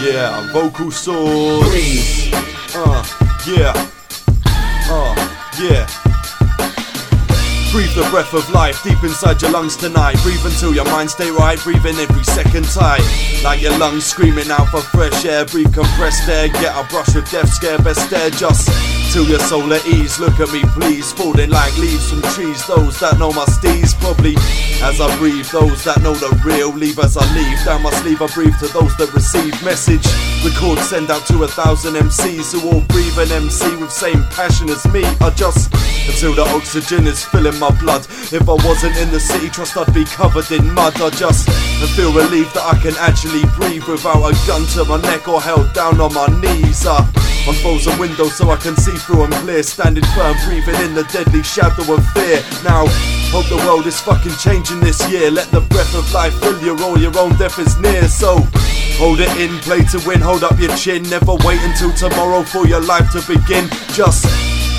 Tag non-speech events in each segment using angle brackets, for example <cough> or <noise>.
Yeah, vocal swords. Breathe. Uh, yeah. Uh, yeah. Breathe the breath of life deep inside your lungs tonight. Breathe until your mind stay right. Breathe in every second tight. Like your lungs screaming out for fresh air. Breathe compressed air. Get a brush with death scare. Best stare just till your soul at ease. Look at me, please. Falling like leaves from trees. Those that know my steez probably as I breathe. Those that know the real leave as I leave. Down my sleeve, I breathe to those that receive message. Record, send out to a thousand MCs who all breathe an MC with same passion as me. I just until the oxygen is filling my blood. If I wasn't in the city, trust I'd be covered in mud. I just feel relieved that I can actually breathe without a gun to my neck or held down on my knees. Uh, on frozen windows so I can see through them clear. Standing firm, breathing in the deadly shadow of fear. Now, hope the world is fucking changing this year. Let the breath of life fill you, or your own death is near. So, hold it in, play to win, hold up your chin. Never wait until tomorrow for your life to begin. Just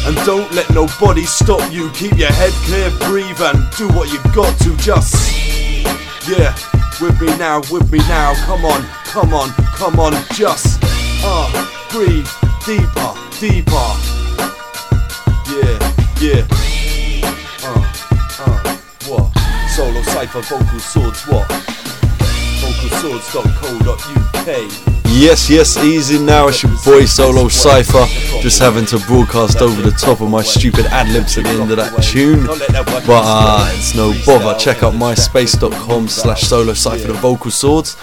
and don't let nobody stop you. Keep your head clear, breathe, and do what you got to. Just, yeah, with me now, with me now. Come on, come on, come on. Just, uh, breathe deeper, deeper. Yeah, yeah. Uh, uh, what? Solo Cypher, vocal swords, what? Vocalswords.co.uk. Yes, yes, easy now. It's your boy Solo Cypher. Just having to broadcast over the top of my stupid ad libs at the end of that tune. But uh, it's no bother. Check out myspace.com slash solo cypher the vocal swords.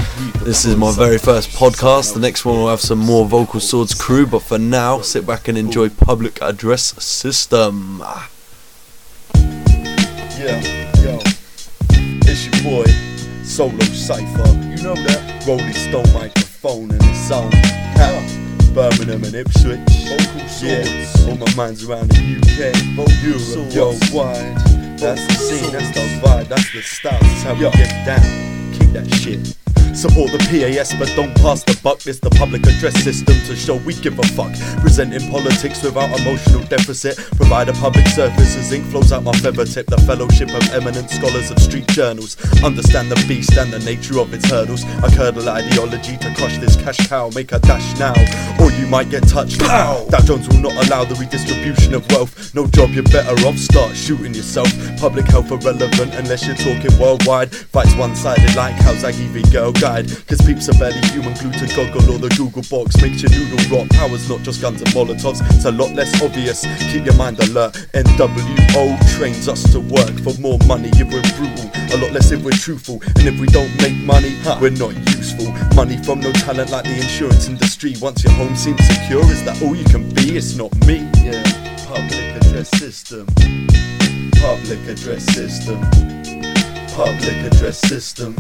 This is my very first podcast. The next one will have some more vocal swords crew. But for now, sit back and enjoy public address system. Yeah, yo. It's your boy, Solo Cypher. You know that? Rolling Stone microphone in the zone. How? Birmingham and Ipswich. Yeah, all my minds around the UK. Europe, yo, wide. That's the scene, that's the vibe, that's the style, that's how we get down. Keep that shit. Support the PAS, but don't pass the buck. It's the public address system to show we give a fuck. Presenting politics without emotional deficit. Provide a public service as ink flows out my feather tip. The fellowship of eminent scholars of street journals. Understand the beast and the nature of its hurdles. A curdle ideology to crush this cash cow. Make a dash now, you might get touched. Pow! Dow Jones will not allow the redistribution of wealth. No job, you're better off. Start shooting yourself. Public health irrelevant unless you're talking worldwide. Fights one sided like how Zaggy v Girl guide. Cause peeps are barely human, glued to Google or the Google box. Makes your noodle rot. Power's not just guns and molotovs, it's a lot less obvious. Keep your mind alert. NWO trains us to work for more money if we're brutal. A lot less if we're truthful. And if we don't make money, we're not useful. Money from no talent like the insurance industry. Once your home seems secure, is that all you can be? It's not me. Yeah, public address system. Public address system. Public address system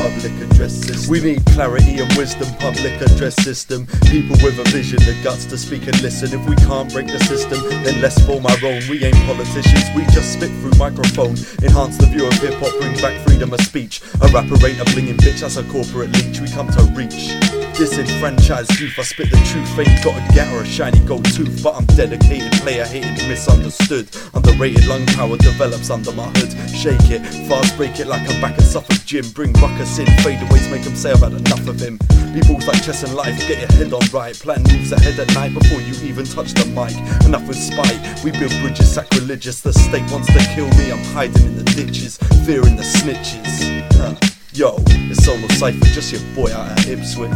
public address system. We need clarity and wisdom, public address system. People with a vision, the guts to speak and listen. If we can't break the system, then let's form our own. We ain't politicians, we just spit through microphone. Enhance the view of hip hop, bring back freedom of speech. A rapper ain't a blinging bitch, that's a corporate leech. We come to reach. Disenfranchised youth, I spit the truth. Ain't got a get or a shiny gold tooth, but I'm dedicated, player hated, misunderstood. Underrated lung power develops under my hood. Shake it, fast break it like I'm back at Suffolk Gym. Bring ruckus in, fadeaways make them say I've had enough of him. People's like chess and life, get your head on right. Plan moves ahead at night before you even touch the mic. Enough with spite, we build bridges sacrilegious. The state wants to kill me, I'm hiding in the ditches, fearing the snitches. Yo, it's Solo Cypher, just your boy out at Ipswich.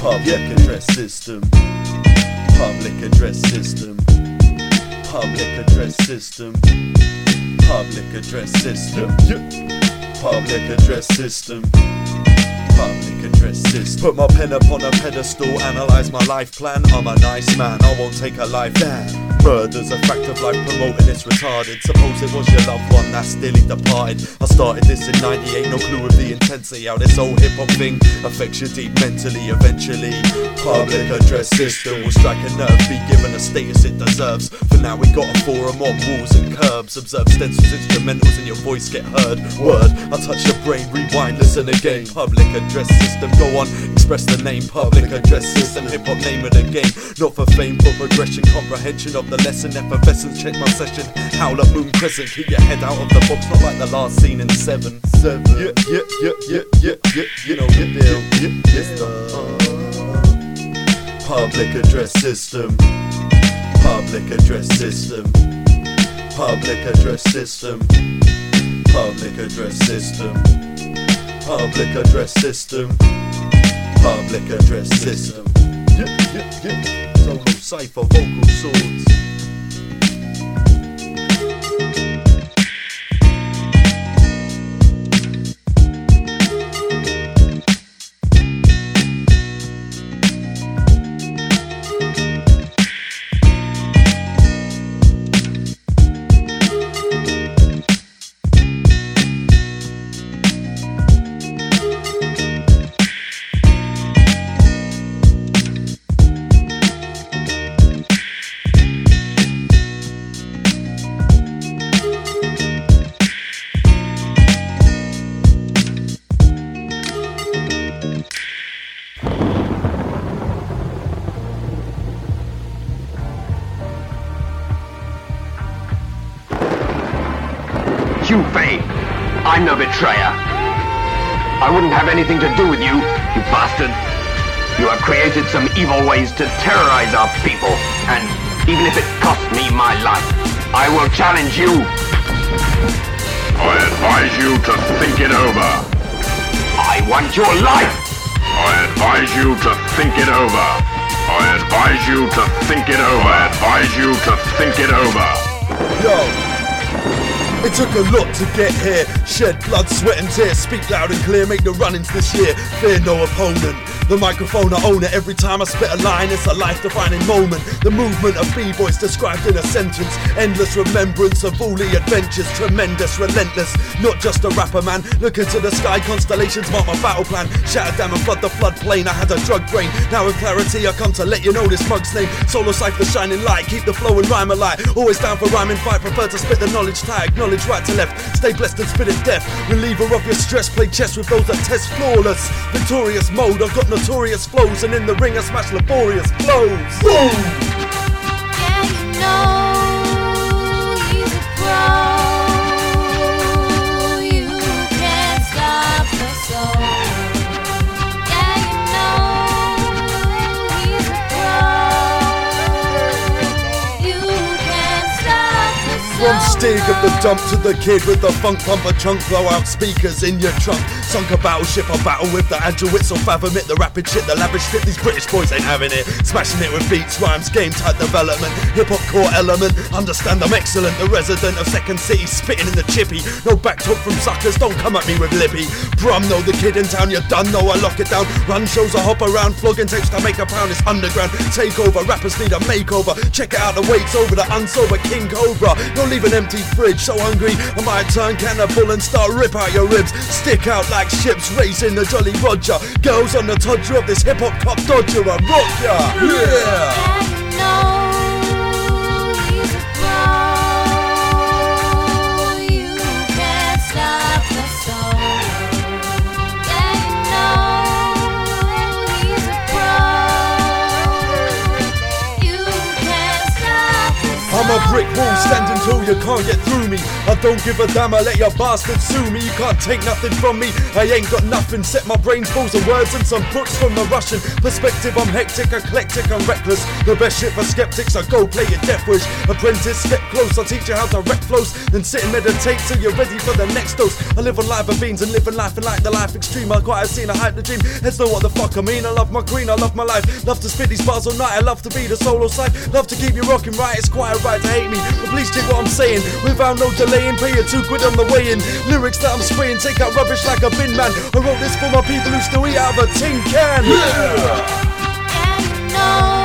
Public address system. Public address system. Public address system. Public address system. Public address system. Public address system. Put my pen upon a pedestal, analyze my life plan. I'm a nice man, I won't take a life. Damn. Murder's a fact of life, promoting it's retarded. Suppose it was your loved one that's nearly departed. I started this in 98, no clue of the intensity. How this old hip hop thing affects you deep mentally. Eventually, public address system will strike a nerve, be given a status it deserves. For now, we got a forum on walls and curbs. Observe stencils, instrumentals, and your voice get heard. Word, I touch your brain, rewind, listen again. Public address system, go on, express the name. Public address system, hip hop name of the game. Not for fame, for progression, comprehension of the lesson. Effervescence, check my session. Howl at Moon Crescent, keep your head out of the box, not like the last scene in Seven. Seven. Yeah, yeah, yeah, yeah, yeah, yeah, you know the deal. Yeah, it's the uh, public address system. Public address system. Public address system. Public address system. Public address system. Public address system. Solo Cypher, vocal swords. Hugh Fay, I'm no betrayer. I wouldn't have anything to do with you, you bastard. You have created some evil ways to terrorize our people, and even if it costs me my life, I will challenge you. I advise you to think it over. I want your life. I advise you to think it over. I advise you to think it over. I advise you to think it over. Yo. It took a lot to get here. Shed blood, sweat, and tears. Speak loud and clear, make the run-ins this year. Fear no opponent. The microphone, I own it. Every time I spit a line, it's a life-defining moment. The movement of b-boys described in a sentence. Endless remembrance of all the adventures. Tremendous, relentless. Not just a rapper, man. Look into the sky, constellations mark my battle plan. Shatter down and flood the floodplain. I had a drug brain. Now in clarity, I come to let you know this mug's name. Solo Cypher, shining light. Keep the flow and rhyme alive. Always down for rhyming fight. Prefer to spit the knowledge tag. Knowledge right to left. Stay blessed and spit it deaf. Reliever of your stress. Play chess with those that test flawless. Victorious mode. I've got notorious flows. And in the ring, I smash laborious blows. Boom! Dump to the kid with the funk pumper chunk blow out speakers in your trunk. Sunk a battleship, I battle with the wits, so fathom it. The rapid shit, the lavish shit, these British boys ain't having it. Smashing it with beats, rhymes, game type development, hip hop core element. Understand I'm excellent, the resident of Second City, spitting in the chippy. No back talk from suckers, don't come at me with lippy. Brum, know the kid in town, you're done, know I lock it down. Run shows, I hop around, flogging tapes to make a pound, it's underground. Takeover, rappers need a makeover. Check it out, the weights over the unsober King Cobra. You'll leave an empty fridge, so hungry, I might turn cannibal and start rip out your ribs. Stick out like ships racing the Jolly Roger. Girls on the todger of this hip hop cop dodger, I rock ya. Yeah. I'm a brick wall standing tall, you can't get through me. I don't give a damn, I let your bastard sue me. You can't take nothing from me, I ain't got nothing. Set my brain full of words and some books from the Russian perspective. I'm hectic, eclectic, and reckless. The best shit for skeptics, I go play your death wish. Apprentice, step close, I'll teach you how to wreck flows. Then sit and meditate till you're ready for the next dose. I live on live beans and live living life and like the life extreme. I quite have seen, I hype the dream. Heads know what the fuck I mean. I love my queen, I love my life. Love to spit these bars all night, I love to be the solo side. Love to keep you rocking right, it's quite alright to hate me. But please check what I'm saying without no delaying. Pay you two quid on the way in. Lyrics that I'm spraying, take out rubbish like a bin man. I wrote this for my people who still eat out of a tin can. Yeah. And you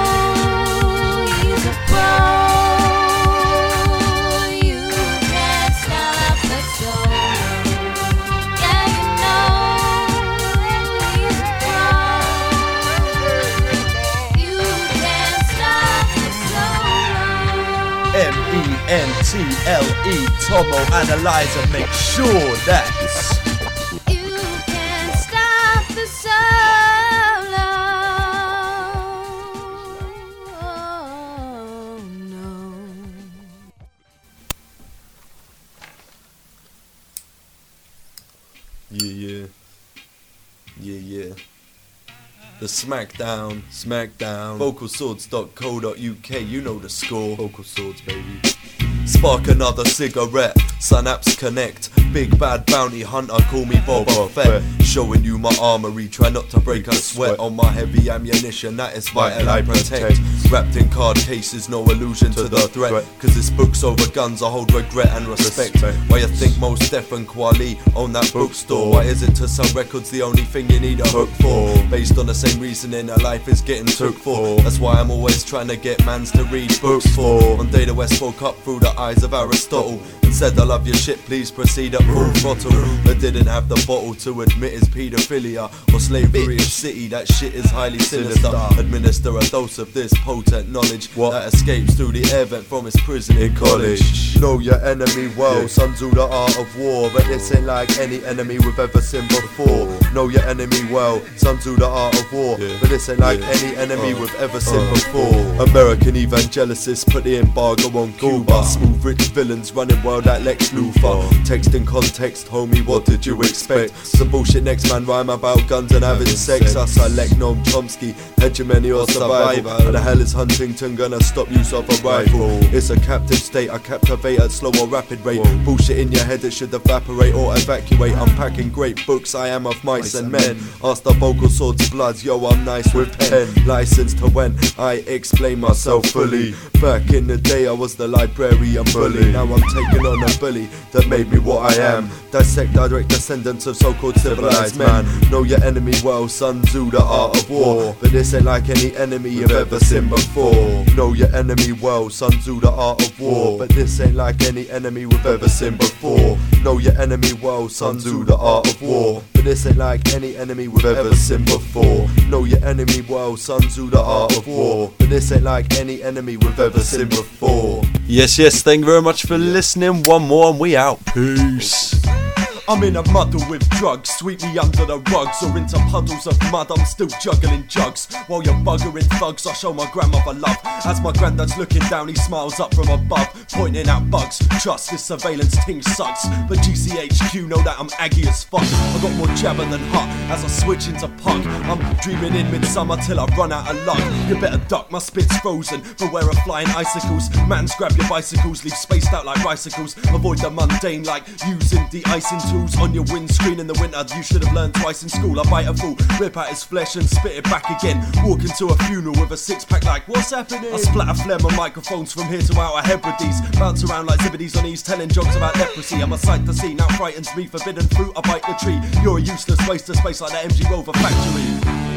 T L E Tomo Analyzer. Make sure that. Yeah, yeah. Yeah, yeah. The Smackdown, Smackdown, vocalswords.co.uk, you know the score. Vocal Swords, baby. Spark another cigarette, synapse connect. Big bad bounty hunter, call me Boba Fett. Showing you my armory, try not to break a sweat on my heavy ammunition. That is vital, I protect. Wrapped in card cases, no allusion to the threat. Cause this book's over guns, I hold regret and respect. Why you think Mos Def and Kweli own that bookstore? Why is it to sell records the only thing you need a hook for? Based on the same reasoning, a life is getting took for. That's why I'm always trying to get mans to read books for. One day the West woke up through the eyes of Aristotle and said, I love your shit, please proceed at full throttle. <clears throat> But didn't have the bottle to admit his paedophilia or slavery of city. That shit is highly sinister. Administer a dose of this potent knowledge that escapes through the air vent from his prison in college. Know your enemy well, Yeah. Tzu the art of war. But this ain't like any enemy we've ever seen before. Know your enemy well, Sun Tzu the art of war. Yeah. But this ain't like Yeah. any enemy Uh. we've ever seen Uh. before. American evangelicists put the embargo on Cuba. Smooth rich villains running wild like Lex Luthor. Text in context, homie, what did you expect? Some bullshit next man rhyme about guns and having sex. I select Noam Chomsky, hegemony or survival. How the hell is Huntington gonna stop use of a rifle? It's a captive state, I captivate at slow or rapid rate. Bullshit in your head, it should evaporate or evacuate. Unpacking great books, I am of mice and men. Ask the vocal swords bloods, yo, I'm nice with pen. Licensed to when I explain myself fully. Back in the day, I was the librarian bully. Now I'm taking on a bully that made me what I am. Dissect direct descendants of so called civilized man. Know your enemy well, Sun Tzu, the art of war. But this ain't like any enemy you've ever seen before. Know your enemy well, Sun Tzu, the art of war. But this ain't like any enemy we've ever seen before. Know your enemy well, Sun Tzu, the art of war. But this ain't like any enemy we've ever seen before. Know your enemy well, Sun Tzu, the art of war. But this ain't like any enemy we've ever seen before. Yes, yes, thank you very much for listening. One more and we out. Peace. I'm in a muddle with drugs, sweep me under the rugs or into puddles of mud. I'm still juggling jugs while you're buggering thugs. I show my grandmother love as my granddad's looking down. He smiles up from above, pointing out bugs. Trust this surveillance thing sucks, but GCHQ know that I'm aggy as fuck. I got more jabber than hot as I switch into punk. I'm dreaming in midsummer till I run out of luck. You better duck, my spit's frozen. for Beware of flying icicles. Mans grab your bicycles, leave spaced out like bicycles. Avoid the mundane like using de-icing tools on your windscreen in the winter. You should have learned twice in school. I bite a fool, rip out his flesh and spit it back again. Walk into a funeral with a six pack like, what's happening? I splatter phlegm on microphones from here to Outer Hebrides. Bounce around like zibbities on East telling jokes about leprosy. I'm a sight to see, now frightens me. Forbidden fruit, I bite the tree. You're a useless waste of space like the MG Rover factory.